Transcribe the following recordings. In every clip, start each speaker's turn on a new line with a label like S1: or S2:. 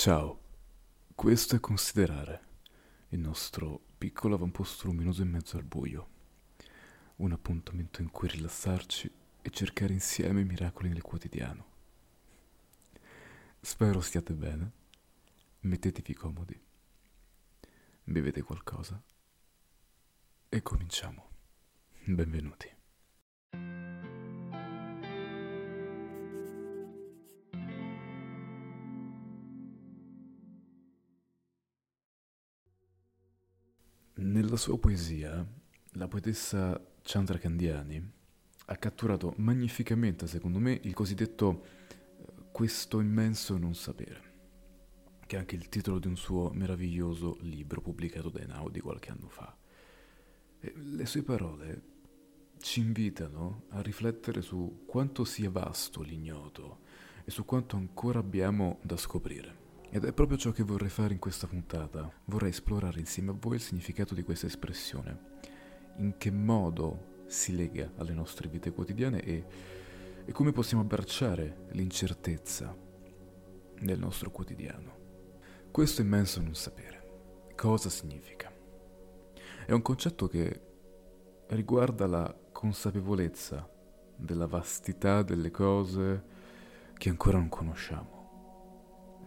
S1: Ciao, questo è Considerare, il nostro piccolo avamposto luminoso in mezzo al buio. Un appuntamento in cui rilassarci e cercare insieme miracoli nel quotidiano. Spero stiate bene, mettetevi comodi, bevete qualcosa e cominciamo. Benvenuti. Nella sua poesia, la poetessa Chandra Candiani ha catturato magnificamente, secondo me, il cosiddetto eh, questo immenso non sapere, che è anche il titolo di un suo meraviglioso libro pubblicato da Einaudi qualche anno fa. E le sue parole ci invitano a riflettere su quanto sia vasto l'ignoto e su quanto ancora abbiamo da scoprire. Ed è proprio ciò che vorrei fare in questa puntata. Vorrei esplorare insieme a voi il significato di questa espressione. In che modo si lega alle nostre vite quotidiane e, e come possiamo abbracciare l'incertezza del nostro quotidiano. Questo immenso non sapere. Cosa significa? È un concetto che riguarda la consapevolezza della vastità delle cose che ancora non conosciamo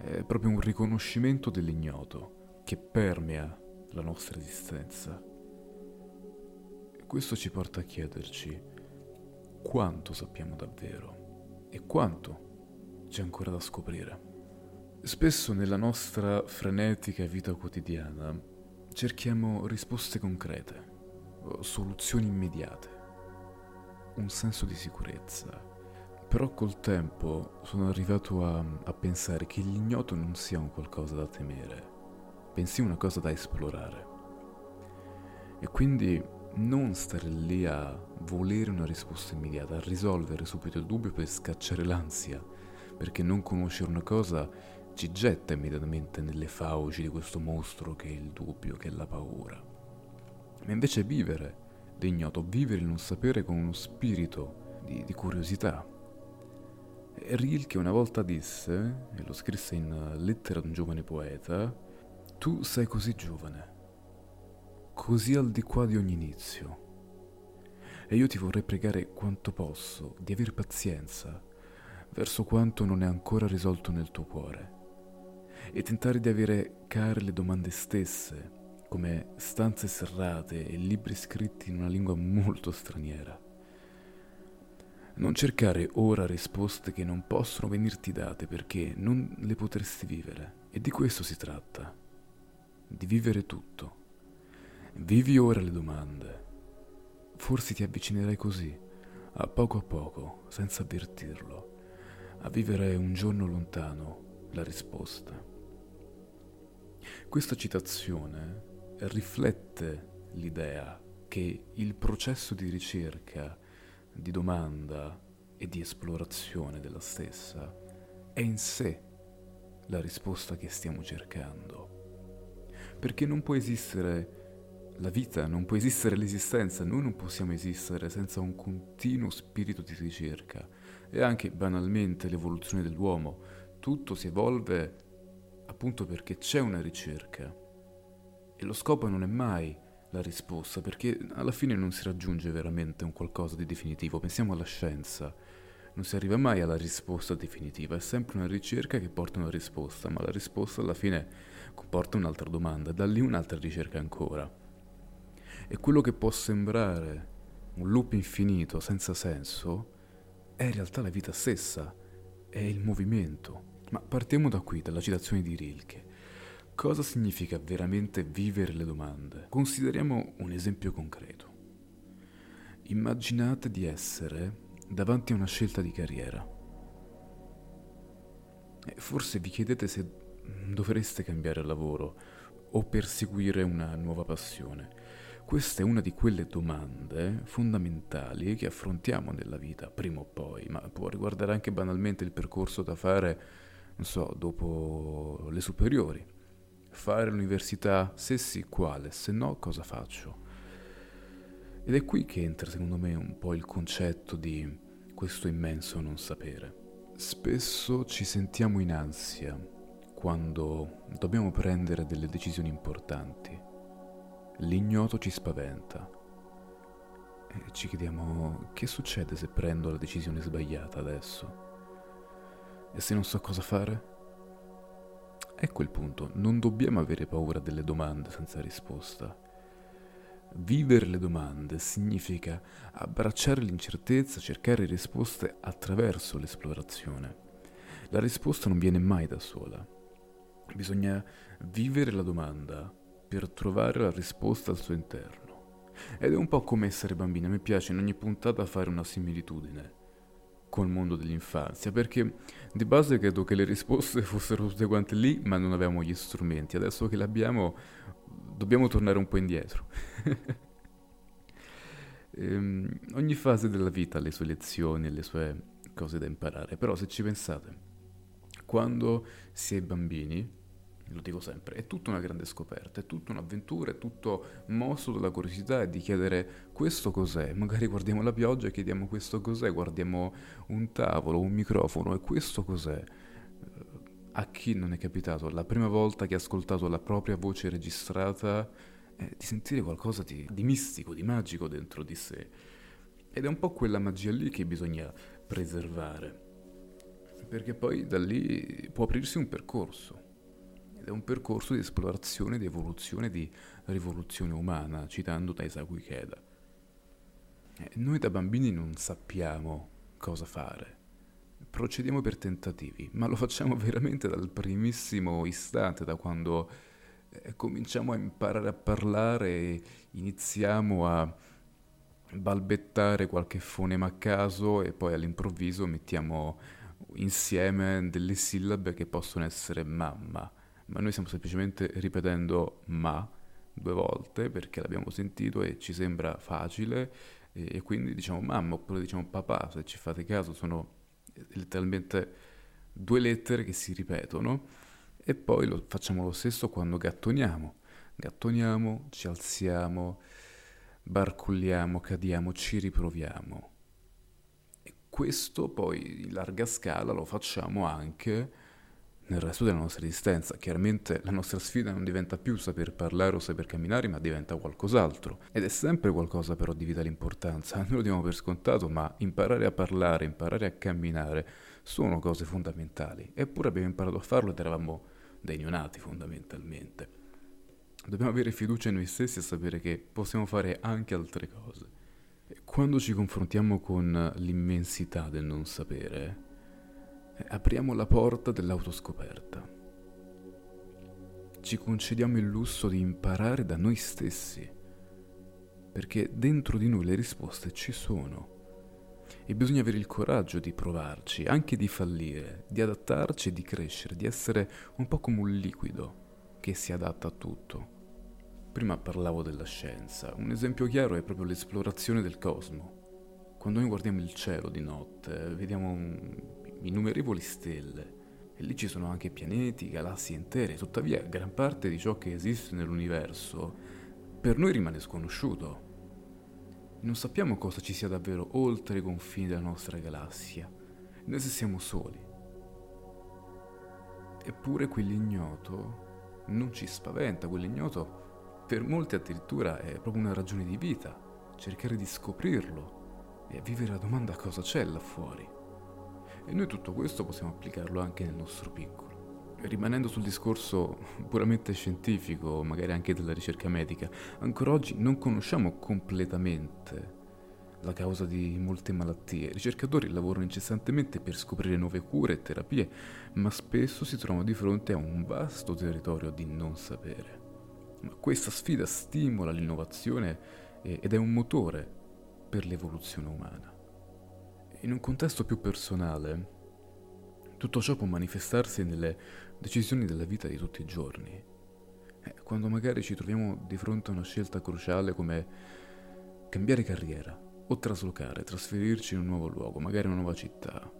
S1: è proprio un riconoscimento dell'ignoto che permea la nostra esistenza. E questo ci porta a chiederci quanto sappiamo davvero e quanto c'è ancora da scoprire. Spesso nella nostra frenetica vita quotidiana cerchiamo risposte concrete, soluzioni immediate, un senso di sicurezza però col tempo sono arrivato a, a pensare che l'ignoto non sia un qualcosa da temere, bensì una cosa da esplorare. E quindi non stare lì a volere una risposta immediata, a risolvere subito il dubbio per scacciare l'ansia, perché non conoscere una cosa ci getta immediatamente nelle fauci di questo mostro che è il dubbio, che è la paura. Ma invece vivere l'ignoto, vivere il non sapere con uno spirito di, di curiosità, Rilke una volta disse, e lo scrisse in Lettera ad un giovane poeta, tu sei così giovane, così al di qua di ogni inizio, e io ti vorrei pregare quanto posso di aver pazienza verso quanto non è ancora risolto nel tuo cuore, e tentare di avere care le domande stesse, come stanze serrate e libri scritti in una lingua molto straniera non cercare ora risposte che non possono venirti date perché non le potresti vivere. E di questo si tratta. Di vivere tutto. Vivi ora le domande. Forse ti avvicinerai così, a poco a poco, senza avvertirlo, a vivere un giorno lontano la risposta. Questa citazione riflette l'idea che il processo di ricerca di domanda e di esplorazione della stessa è in sé la risposta che stiamo cercando. Perché non può esistere la vita, non può esistere l'esistenza, noi non possiamo esistere senza un continuo spirito di ricerca e anche banalmente l'evoluzione dell'uomo. Tutto si evolve appunto perché c'è una ricerca e lo scopo non è mai la risposta, perché alla fine non si raggiunge veramente un qualcosa di definitivo. Pensiamo alla scienza, non si arriva mai alla risposta definitiva, è sempre una ricerca che porta una risposta, ma la risposta alla fine comporta un'altra domanda, da lì un'altra ricerca ancora. E quello che può sembrare un loop infinito, senza senso, è in realtà la vita stessa, è il movimento. Ma partiamo da qui, dalla citazione di Rilke. Cosa significa veramente vivere le domande? Consideriamo un esempio concreto. Immaginate di essere davanti a una scelta di carriera. E forse vi chiedete se dovreste cambiare lavoro o perseguire una nuova passione. Questa è una di quelle domande fondamentali che affrontiamo nella vita, prima o poi, ma può riguardare anche banalmente il percorso da fare, non so, dopo le superiori Fare l'università? Se sì, quale? Se no, cosa faccio? Ed è qui che entra, secondo me, un po' il concetto di questo immenso non sapere. Spesso ci sentiamo in ansia quando dobbiamo prendere delle decisioni importanti. L'ignoto ci spaventa. E ci chiediamo che succede se prendo la decisione sbagliata adesso? E se non so cosa fare? Ecco il punto, non dobbiamo avere paura delle domande senza risposta. Vivere le domande significa abbracciare l'incertezza, cercare risposte attraverso l'esplorazione. La risposta non viene mai da sola. Bisogna vivere la domanda per trovare la risposta al suo interno. Ed è un po' come essere bambini. A me piace in ogni puntata fare una similitudine col mondo dell'infanzia, perché di base credo che le risposte fossero tutte quante lì, ma non avevamo gli strumenti. Adesso che le abbiamo, dobbiamo tornare un po' indietro. ehm, ogni fase della vita ha le sue lezioni e le sue cose da imparare, però se ci pensate, quando si è bambini, lo dico sempre, è tutta una grande scoperta, è tutta un'avventura, è tutto mosso dalla curiosità di chiedere questo cos'è. Magari guardiamo la pioggia e chiediamo questo cos'è, guardiamo un tavolo, un microfono e questo cos'è. A chi non è capitato la prima volta che ha ascoltato la propria voce registrata eh, di sentire qualcosa di, di mistico, di magico dentro di sé? Ed è un po' quella magia lì che bisogna preservare perché poi da lì può aprirsi un percorso. Ed è un percorso di esplorazione, di evoluzione, di rivoluzione umana, citando Taisaku Ikeda. Eh, noi da bambini non sappiamo cosa fare. Procediamo per tentativi, ma lo facciamo veramente dal primissimo istante, da quando eh, cominciamo a imparare a parlare e iniziamo a balbettare qualche fonema a caso e poi all'improvviso mettiamo insieme delle sillabe che possono essere mamma, ma noi stiamo semplicemente ripetendo ma due volte perché l'abbiamo sentito e ci sembra facile e, e quindi diciamo mamma oppure diciamo papà, se ci fate caso sono letteralmente due lettere che si ripetono e poi lo, facciamo lo stesso quando gattoniamo. Gattoniamo, ci alziamo, barcolliamo, cadiamo, ci riproviamo questo poi in larga scala lo facciamo anche nel resto della nostra esistenza. Chiaramente la nostra sfida non diventa più saper parlare o saper camminare, ma diventa qualcos'altro. Ed è sempre qualcosa però di vitale importanza. Noi lo diamo per scontato, ma imparare a parlare, imparare a camminare sono cose fondamentali. Eppure abbiamo imparato a farlo ed eravamo dei neonati fondamentalmente. Dobbiamo avere fiducia in noi stessi e sapere che possiamo fare anche altre cose. Quando ci confrontiamo con l'immensità del non sapere, apriamo la porta dell'autoscoperta. Ci concediamo il lusso di imparare da noi stessi, perché dentro di noi le risposte ci sono. E bisogna avere il coraggio di provarci, anche di fallire, di adattarci e di crescere, di essere un po' come un liquido che si adatta a tutto. Prima parlavo della scienza, un esempio chiaro è proprio l'esplorazione del cosmo. Quando noi guardiamo il cielo di notte, vediamo innumerevoli stelle, e lì ci sono anche pianeti, galassie intere, tuttavia gran parte di ciò che esiste nell'universo per noi rimane sconosciuto. Non sappiamo cosa ci sia davvero oltre i confini della nostra galassia, né se siamo soli. Eppure quell'ignoto non ci spaventa, quell'ignoto per molti addirittura è proprio una ragione di vita, cercare di scoprirlo e vivere la domanda cosa c'è là fuori. E noi tutto questo possiamo applicarlo anche nel nostro piccolo. Rimanendo sul discorso puramente scientifico, magari anche della ricerca medica, ancora oggi non conosciamo completamente la causa di molte malattie. I ricercatori lavorano incessantemente per scoprire nuove cure e terapie, ma spesso si trovano di fronte a un vasto territorio di non sapere. Ma questa sfida stimola l'innovazione ed è un motore per l'evoluzione umana. In un contesto più personale, tutto ciò può manifestarsi nelle decisioni della vita di tutti i giorni. Eh, quando magari ci troviamo di fronte a una scelta cruciale come cambiare carriera o traslocare, trasferirci in un nuovo luogo, magari una nuova città,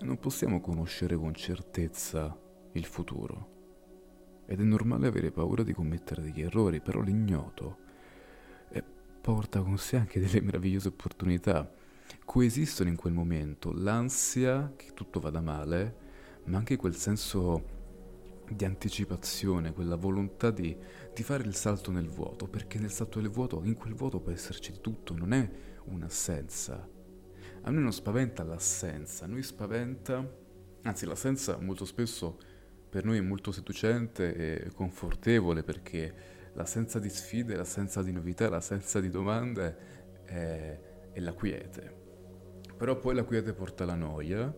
S1: non possiamo conoscere con certezza il futuro ed è normale avere paura di commettere degli errori, però l'ignoto eh, porta con sé anche delle meravigliose opportunità. Coesistono in quel momento l'ansia che tutto vada male, ma anche quel senso di anticipazione, quella volontà di, di, fare il salto nel vuoto, perché nel salto nel vuoto, in quel vuoto può esserci di tutto, non è un'assenza. A noi non spaventa l'assenza, a noi spaventa, anzi l'assenza molto spesso per noi è molto seducente e confortevole perché l'assenza di sfide, l'assenza di novità, l'assenza di domande è, è la quiete. Però poi la quiete porta alla noia,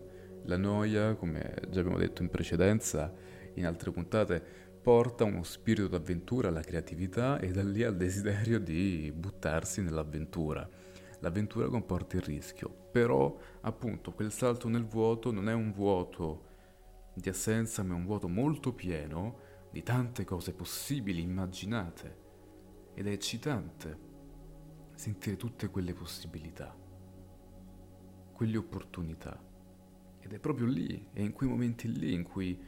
S1: la noia, come già abbiamo detto in precedenza, in altre puntate, porta uno spirito d'avventura alla creatività e da lì al desiderio di buttarsi nell'avventura. L'avventura comporta il rischio, però appunto quel salto nel vuoto non è un vuoto di assenza, ma è un vuoto molto pieno di tante cose possibili, immaginate. Ed è eccitante sentire tutte quelle possibilità, quelle opportunità. Ed è proprio lì, è in quei momenti lì in cui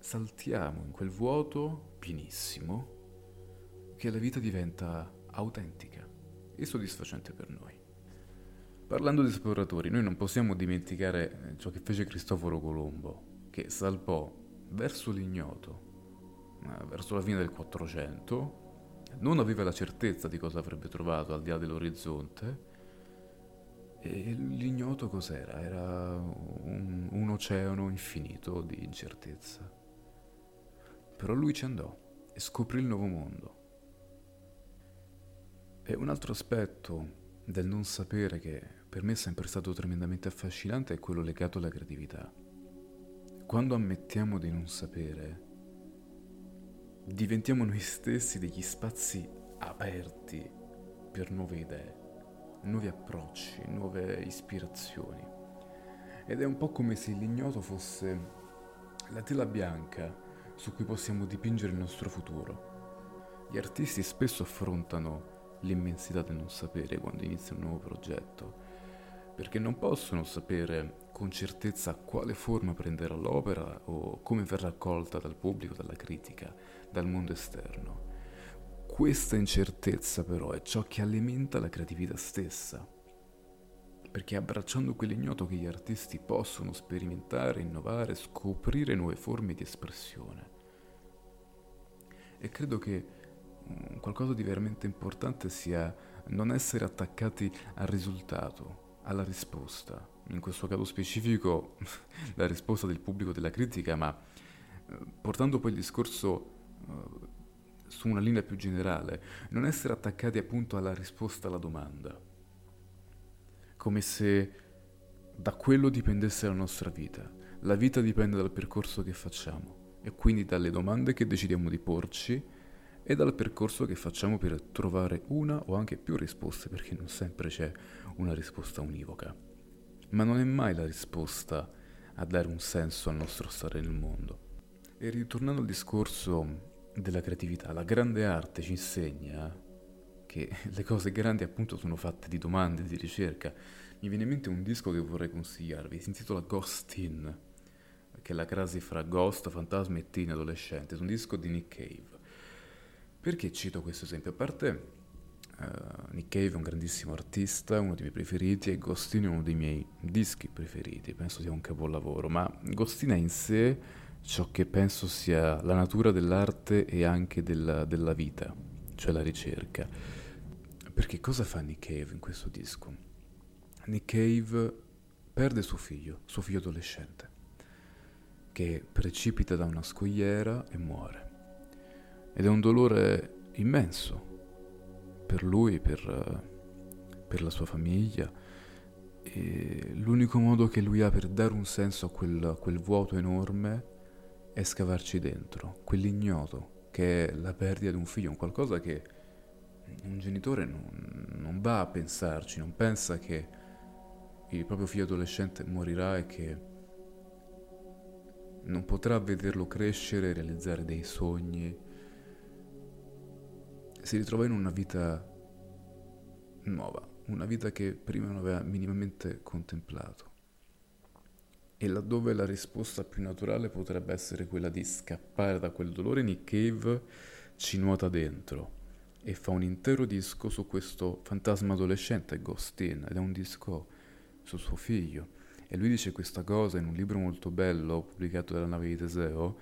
S1: saltiamo in quel vuoto pienissimo che la vita diventa autentica e soddisfacente per noi. Parlando di esploratori, noi non possiamo dimenticare eh, ciò che fece Cristoforo Colombo, che salpò verso l'ignoto, verso la fine del 400, non aveva la certezza di cosa avrebbe trovato al di là dell'orizzonte, e l'ignoto cos'era? Era un, un oceano infinito di incertezza. Però lui ci andò e scoprì il nuovo mondo. E un altro aspetto del non sapere che per me è sempre stato tremendamente affascinante è quello legato alla creatività. Quando ammettiamo di non sapere, diventiamo noi stessi degli spazi aperti per nuove idee, nuovi approcci, nuove ispirazioni. Ed è un po' come se l'ignoto fosse la tela bianca su cui possiamo dipingere il nostro futuro. Gli artisti spesso affrontano l'immensità del non sapere quando iniziano un nuovo progetto, perché non possono sapere con certezza quale forma prenderà l'opera o come verrà accolta dal pubblico, dalla critica, dal mondo esterno. Questa incertezza però è ciò che alimenta la creatività stessa, perché abbracciando quell'ignoto che gli artisti possono sperimentare, innovare, scoprire nuove forme di espressione. E credo che mm, qualcosa di veramente importante sia non essere attaccati al risultato, alla risposta, in questo caso specifico la risposta del pubblico della critica, ma eh, portando poi il discorso uh, su una linea più generale, non essere attaccati appunto alla risposta alla domanda, come se da quello dipendesse la nostra vita. La vita dipende dal percorso che facciamo e quindi dalle domande che decidiamo di porci e dal percorso che facciamo per trovare una o anche più risposte, perché non sempre c'è una risposta univoca ma non è mai la risposta a dare un senso al nostro stare nel mondo. E ritornando al discorso della creatività, la grande arte ci insegna che le cose grandi appunto sono fatte di domande, di ricerca. Mi viene in mente un disco che vorrei consigliarvi, si intitola Ghost In, che è la crasi fra ghost, fantasma e teen adolescente, è un disco di Nick Cave. Perché cito questo esempio? A parte Uh, Nick Cave è un grandissimo artista, uno dei miei preferiti, e Ghostin è uno dei miei dischi preferiti, penso sia un capolavoro, ma Ghostin è in sé ciò che penso sia la natura dell'arte e anche della, della vita, cioè la ricerca. Perché cosa fa Nick Cave in questo disco? Nick Cave perde suo figlio, suo figlio adolescente, che precipita da una scogliera e muore. Ed è un dolore immenso, per lui, per, per la sua famiglia. E l'unico modo che lui ha per dare un senso a quel, a quel vuoto enorme è scavarci dentro, quell'ignoto che è la perdita di un figlio, un qualcosa che un genitore non, non va a pensarci, non pensa che il proprio figlio adolescente morirà e che non potrà vederlo crescere, realizzare dei sogni, si ritrova in una vita nuova, una vita che prima non aveva minimamente contemplato. E laddove la risposta più naturale potrebbe essere quella di scappare da quel dolore, Nick Cave ci nuota dentro e fa un intero disco su questo fantasma adolescente, Ghost In, ed è un disco su suo figlio. E lui dice questa cosa in un libro molto bello pubblicato dalla nave di Teseo,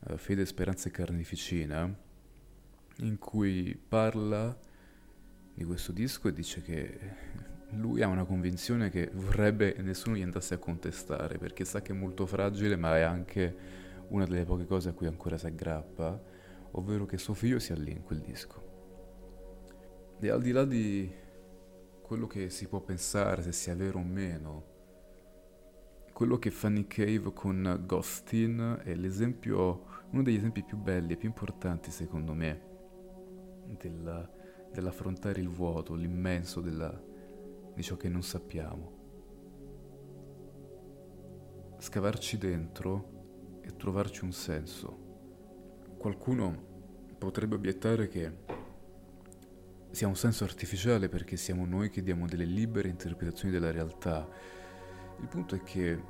S1: uh, Fede, Speranza e Carneficina, in cui parla di questo disco e dice che lui ha una convinzione che vorrebbe nessuno gli andasse a contestare perché sa che è molto fragile ma è anche una delle poche cose a cui ancora si aggrappa, ovvero che suo figlio sia lì in quel disco. E al di là di quello che si può pensare se sia vero o meno, quello che fa Nick Cave con Ghostin è l'esempio, uno degli esempi più belli e più importanti secondo me della, dell'affrontare il vuoto, l'immenso della, di ciò che non sappiamo. Scavarci dentro e trovarci un senso. Qualcuno potrebbe obiettare che sia un senso artificiale perché siamo noi che diamo delle libere interpretazioni della realtà. Il punto è che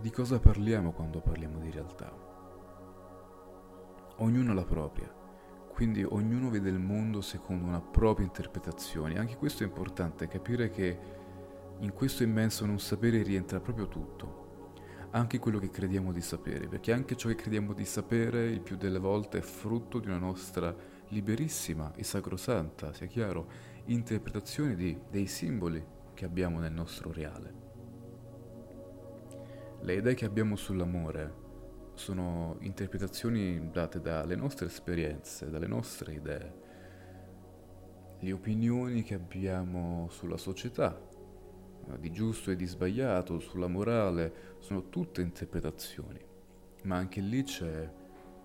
S1: di cosa parliamo quando parliamo di realtà? Ognuno ha la propria quindi ognuno vede il mondo secondo una propria interpretazione. Anche questo è importante, capire che in questo immenso non sapere rientra proprio tutto, anche quello che crediamo di sapere, perché anche ciò che crediamo di sapere il più delle volte è frutto di una nostra liberissima e sacrosanta, sia chiaro, interpretazione di, dei simboli che abbiamo nel nostro reale. Le idee che abbiamo sull'amore, sono interpretazioni date dalle nostre esperienze, dalle nostre idee, le opinioni che abbiamo sulla società, eh, di giusto e di sbagliato, sulla morale, sono tutte interpretazioni, ma anche lì c'è,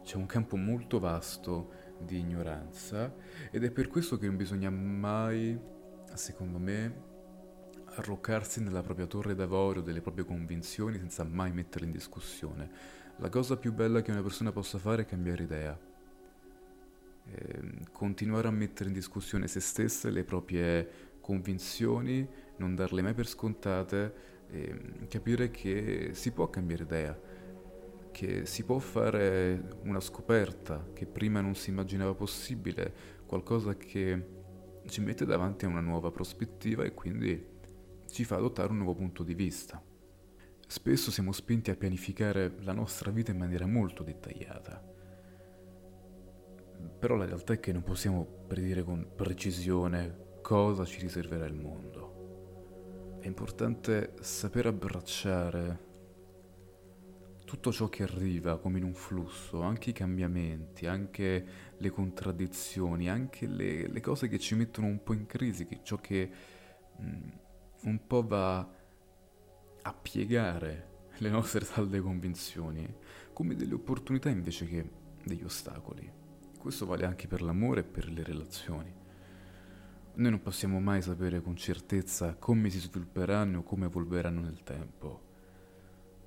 S1: c'è un campo molto vasto di ignoranza ed è per questo che non bisogna mai, secondo me, arroccarsi nella propria torre d'avorio delle proprie convinzioni senza mai metterle in discussione la cosa più bella che una persona possa fare è cambiare idea. E ehm, continuare a mettere in discussione se stesse, le proprie convinzioni, non darle mai per scontate, capire che si può cambiare idea, che si può fare una scoperta che prima non si immaginava possibile, qualcosa che ci mette davanti a una nuova prospettiva e quindi ci fa adottare un nuovo punto di vista. Spesso siamo spinti a pianificare la nostra vita in maniera molto dettagliata. Però la realtà è che non possiamo predire con precisione cosa ci riserverà il mondo. È importante saper abbracciare tutto ciò che arriva come in un flusso, anche i cambiamenti, anche le contraddizioni, anche le, le cose che ci mettono un po' in crisi, ciò che mh, mm, un po' va a piegare le nostre salde convinzioni come delle opportunità invece che degli ostacoli. Questo vale anche per l'amore e per le relazioni. Noi non possiamo mai sapere con certezza come si svilupperanno o come evolveranno nel tempo.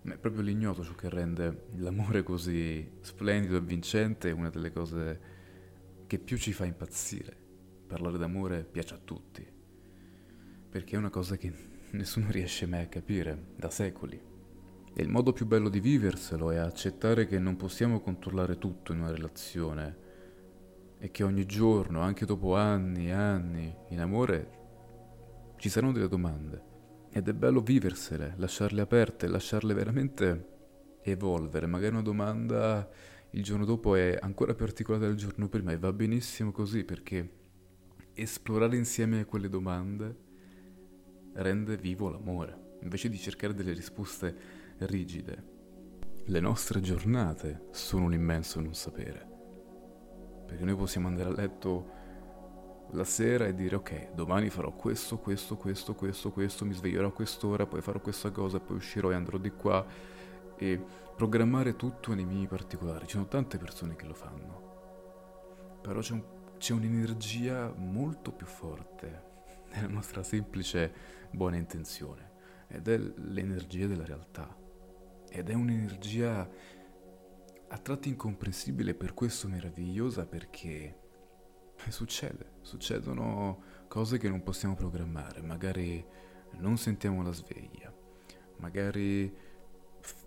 S1: Ma è proprio l'ignoto ciò che rende l'amore così splendido e vincente una delle cose che più ci fa impazzire. Parlare d'amore piace a tutti, perché è una cosa che nessuno riesce mai a capire, da secoli. E il modo più bello di viverselo è accettare che non possiamo controllare tutto in una relazione e che ogni giorno, anche dopo anni e anni, in amore ci saranno delle domande. Ed è bello viversele, lasciarle aperte, lasciarle veramente evolvere. Magari una domanda il giorno dopo è ancora più articolata del giorno prima e va benissimo così perché esplorare insieme quelle domande rende vivo l'amore, invece di cercare delle risposte rigide. Le nostre giornate sono un immenso non sapere, perché noi possiamo andare a letto la sera e dire ok, domani farò questo, questo, questo, questo, questo, mi sveglierò a quest'ora, poi farò questa cosa, poi uscirò e andrò di qua e programmare tutto nei minimi particolari. Ci sono tante persone che lo fanno, però c'è, un, c'è un'energia molto più forte nella nostra semplice buona intenzione ed è l'energia della realtà. Ed è un'energia a tratti incomprensibile per questo meravigliosa perché succede, succedono cose che non possiamo programmare, magari non sentiamo la sveglia, magari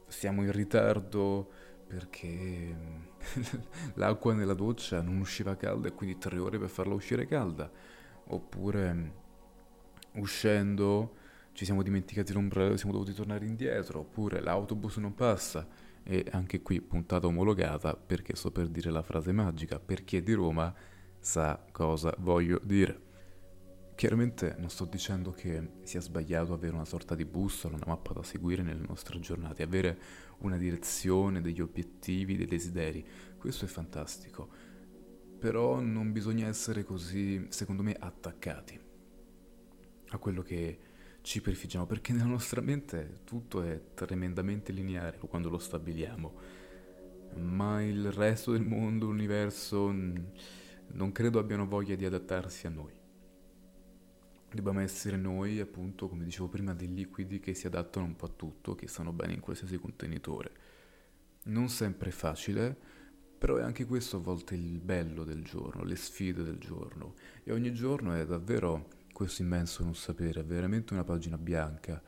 S1: siamo in ritardo perché l'acqua nella doccia non usciva calda e quindi tre ore per farla uscire calda, oppure uscendo ci siamo dimenticati l'ombrello siamo dovuti tornare indietro, oppure l'autobus non passa E anche qui puntata omologata perché sto per dire la frase magica, perché di Roma sa cosa voglio dire. Chiaramente non sto dicendo che sia sbagliato avere una sorta di bussola, una mappa da seguire nelle nostre giornate, avere una direzione, degli obiettivi, dei desideri. Questo è fantastico. Però non bisogna essere così, secondo me, attaccati a quello che ci prefiggiamo, perché nella nostra mente tutto è tremendamente lineare quando lo stabiliamo, ma il resto del mondo, l'universo, non credo abbiano voglia di adattarsi a noi dobbiamo essere noi, appunto, come dicevo prima, dei liquidi che si adattano un po' a tutto, che stanno bene in qualsiasi contenitore. Non sempre facile, però è anche questo a volte il bello del giorno, le sfide del giorno. E ogni giorno è davvero questo immenso non sapere, è veramente una pagina bianca.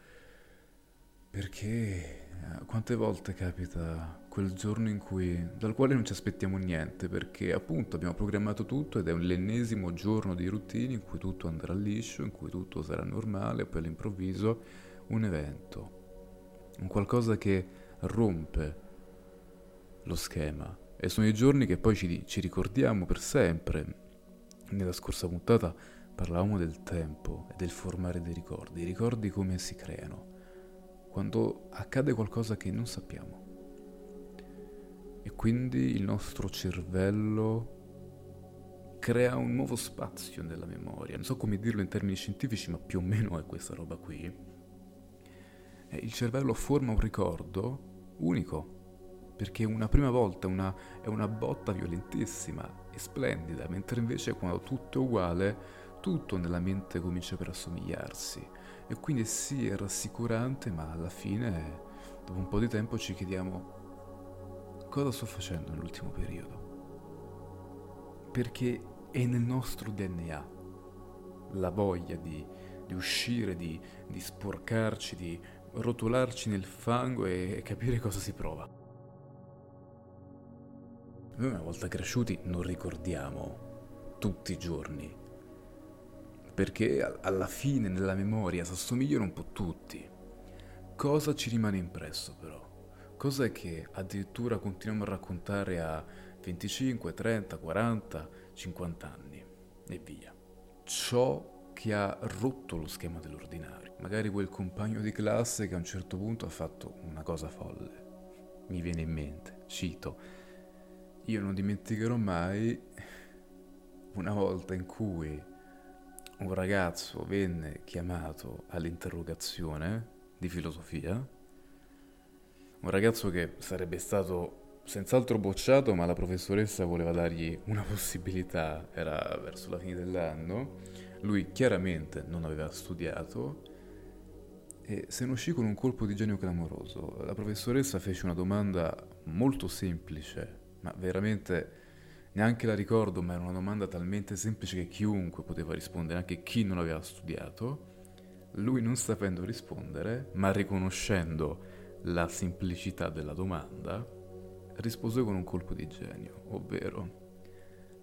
S1: Perché eh, quante volte capita quel giorno in cui, dal quale non ci aspettiamo niente, perché appunto abbiamo programmato tutto ed è l'ennesimo giorno di routine in cui tutto andrà liscio, in cui tutto sarà normale, poi all'improvviso un evento, un qualcosa che rompe lo schema. E sono i giorni che poi ci, ci ricordiamo per sempre. Nella scorsa puntata parlavamo del tempo e del formare dei ricordi, i ricordi come si creano, quando accade qualcosa che non sappiamo. E quindi il nostro cervello crea un nuovo spazio nella memoria. Non so come dirlo in termini scientifici, ma più o meno è questa roba qui. E il cervello forma un ricordo unico, perché una prima volta una, è una botta violentissima e splendida, mentre invece quando tutto è uguale, tutto nella mente comincia per assomigliarsi. E quindi sì, è rassicurante, ma alla fine, dopo un po' di tempo, ci chiediamo cosa sto facendo nell'ultimo periodo. Perché è nel nostro DNA la voglia di, di uscire, di, di sporcarci, di rotolarci nel fango e capire cosa si prova. Noi una volta cresciuti non ricordiamo tutti i giorni, perché alla fine nella memoria si assomigliano un po' tutti. Cosa ci rimane impresso però? Cos'è che addirittura continuiamo a raccontare a 25, 30, 40, 50 anni e via. Ciò che ha rotto lo schema dell'ordinario. Magari quel compagno di classe che a un certo punto ha fatto una cosa folle. Mi viene in mente, cito. Io non dimenticherò mai una volta in cui un ragazzo venne chiamato all'interrogazione di filosofia un ragazzo che sarebbe stato senz'altro bocciato, ma la professoressa voleva dargli una possibilità, era verso la fine dell'anno. Lui chiaramente non aveva studiato e se ne uscì con un colpo di genio clamoroso. La professoressa fece una domanda molto semplice, ma veramente neanche la ricordo, ma era una domanda talmente semplice che chiunque poteva rispondere, anche chi non aveva studiato. Lui non sapendo rispondere, ma riconoscendo la semplicità della domanda, rispose con un colpo di genio, ovvero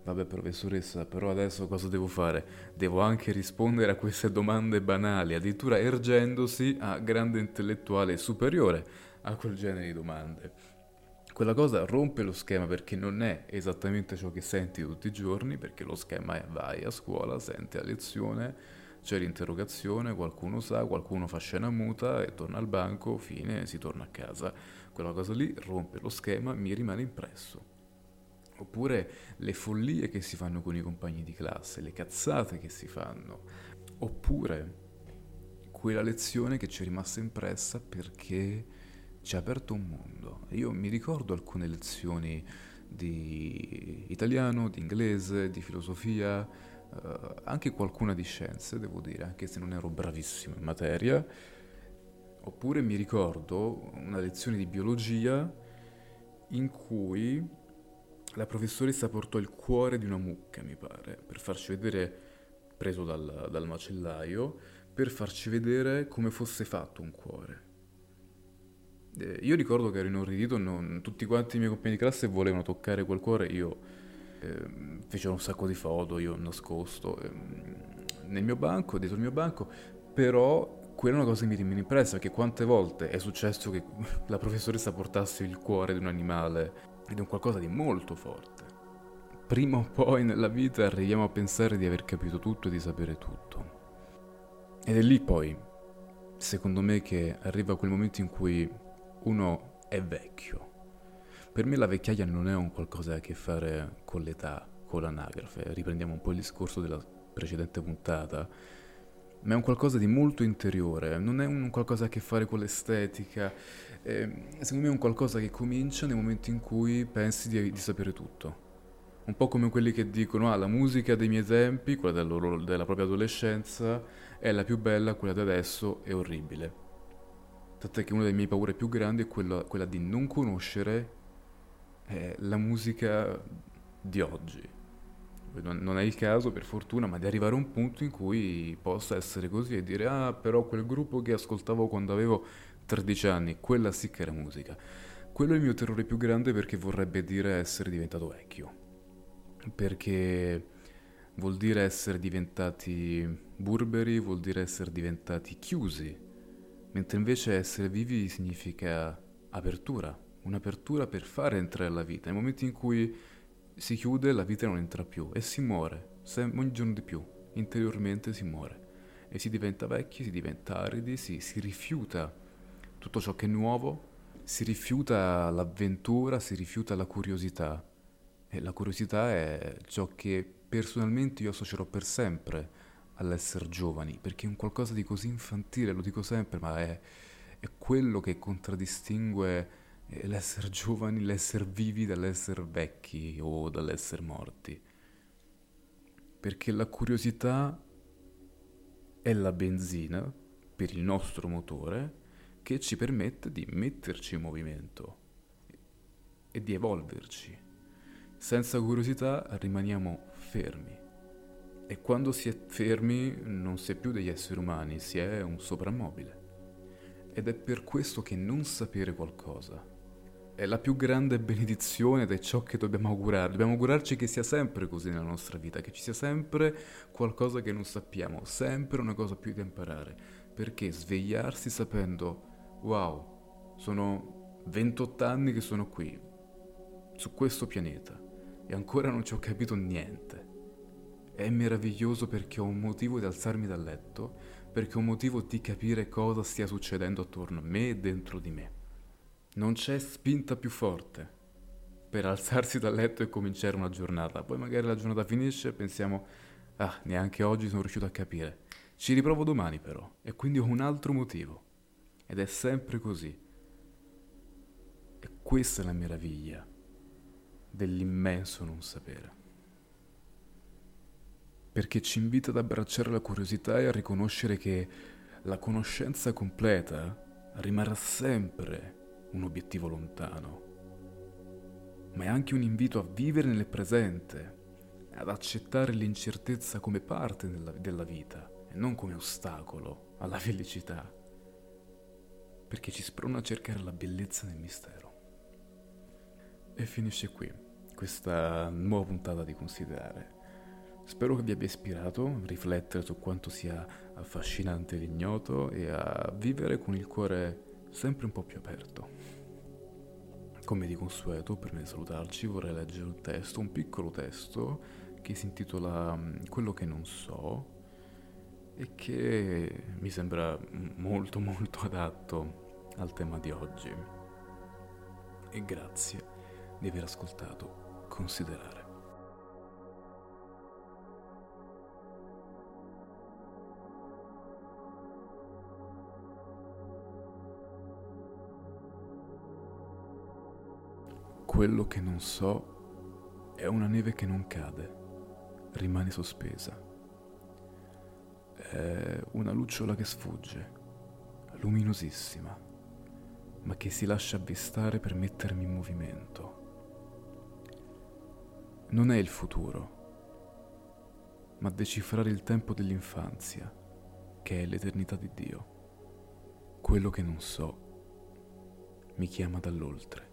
S1: Vabbè professoressa, però adesso cosa devo fare? Devo anche rispondere a queste domande banali, addirittura ergendosi a grande intellettuale superiore a quel genere di domande. Quella cosa rompe lo schema perché non è esattamente ciò che senti tutti i giorni, perché lo schema è vai a scuola, senti a lezione, c'è l'interrogazione, qualcuno sa, qualcuno fa scena muta e torna al banco, fine, si torna a casa. Quella cosa lì rompe lo schema, mi rimane impresso. Oppure le follie che si fanno con i compagni di classe, le cazzate che si fanno. Oppure quella lezione che ci è rimasta impressa perché ci ha aperto un mondo. Io mi ricordo alcune lezioni di italiano, di inglese, di filosofia, uh, anche qualcuna di scienze, devo dire, anche se non ero bravissimo in materia. Oppure mi ricordo una lezione di biologia in cui la professoressa portò il cuore di una mucca, mi pare, per farci vedere, preso dal, dal macellaio, per farci vedere come fosse fatto un cuore. Eh, io ricordo che ero inorridito, non, tutti quanti i miei compagni di classe volevano toccare quel cuore, io eh, fecero un sacco di foto, io nascosto eh, nel mio banco, dietro il mio banco, però quella è una cosa che mi rimane impressa, che quante volte è successo che la professoressa portasse il cuore di un animale ed è un qualcosa di molto forte. Prima o poi nella vita arriviamo a pensare di aver capito tutto e di sapere tutto. Ed è lì poi, secondo me, che arriva quel momento in cui uno è vecchio. Per me la vecchiaia non è un qualcosa a che fare con l'età, con l'anagrafe. Riprendiamo un po' il discorso della precedente puntata ma è un qualcosa di molto interiore, non è un qualcosa a che fare con l'estetica, eh, secondo me è un qualcosa che comincia nel momento in cui pensi di, di, sapere tutto. Un po' come quelli che dicono, ah, la musica dei miei tempi, quella del loro, della propria adolescenza, è la più bella, quella di adesso è orribile. Tant'è che una delle mie paure più grandi è quella, quella di non conoscere eh, la musica di oggi non è il caso per fortuna, ma di arrivare a un punto in cui possa essere così e dire ah però quel gruppo che ascoltavo quando avevo 13 anni, quella sì che era musica. Quello è il mio terrore più grande perché vorrebbe dire essere diventato vecchio. Perché vuol dire essere diventati burberi, vuol dire essere diventati chiusi, mentre invece essere vivi significa apertura, un'apertura per fare entrare la vita. Nel momento in cui si chiude, la vita non entra più e si muore, ogni giorno di più, interiormente si muore. E si diventa vecchi, si diventa aridi, si, si rifiuta tutto ciò che è nuovo, si rifiuta l'avventura, si rifiuta la curiosità. E la curiosità è ciò che personalmente io associerò per sempre all'essere giovani, perché è un qualcosa di così infantile, lo dico sempre, ma è, è quello che contraddistingue l'essere giovani, l'essere vivi dall'essere vecchi o dall'essere morti. Perché la curiosità è la benzina per il nostro motore che ci permette di metterci in movimento e di evolverci. Senza curiosità rimaniamo fermi. E quando si è fermi non si è più degli esseri umani, si è un soprammobile. Ed è per questo che non sapere qualcosa è la più grande benedizione ed è ciò che dobbiamo augurare. Dobbiamo augurarci che sia sempre così nella nostra vita, che ci sia sempre qualcosa che non sappiamo, sempre una cosa più da imparare. Perché svegliarsi sapendo, wow, sono 28 anni che sono qui, su questo pianeta, e ancora non ci ho capito niente. È meraviglioso perché ho un motivo di alzarmi dal letto, perché ho un motivo di capire cosa stia succedendo attorno a me e dentro di me. Non c'è spinta più forte per alzarsi dal letto e cominciare una giornata. Poi magari la giornata finisce e pensiamo, ah, neanche oggi sono riuscito a capire. Ci riprovo domani però, e quindi ho un altro motivo. Ed è sempre così. E questa è la meraviglia dell'immenso non sapere. Perché ci invita ad abbracciare la curiosità e a riconoscere che la conoscenza completa rimarrà sempre un obiettivo lontano, ma è anche un invito a vivere nel presente, ad accettare l'incertezza come parte della, vita e non come ostacolo alla felicità, perché ci sprona a cercare la bellezza nel mistero. E finisce qui questa nuova puntata di Considerare. Spero che vi abbia ispirato a riflettere su quanto sia affascinante l'ignoto e a vivere con il cuore sempre un po' più aperto. Come di consueto, prima di salutarci vorrei leggere un testo, un piccolo testo che si intitola mm, Quello che non so e che mi sembra molto molto adatto al tema di oggi. E grazie di aver ascoltato Considerare. Quello che non so è una neve che non cade, rimane sospesa. È una lucciola che sfugge, luminosissima, ma che si lascia avvistare per mettermi in movimento. Non è il futuro, ma decifrare il tempo dell'infanzia, che è l'eternità di Dio. Quello che non so mi chiama dall'oltre.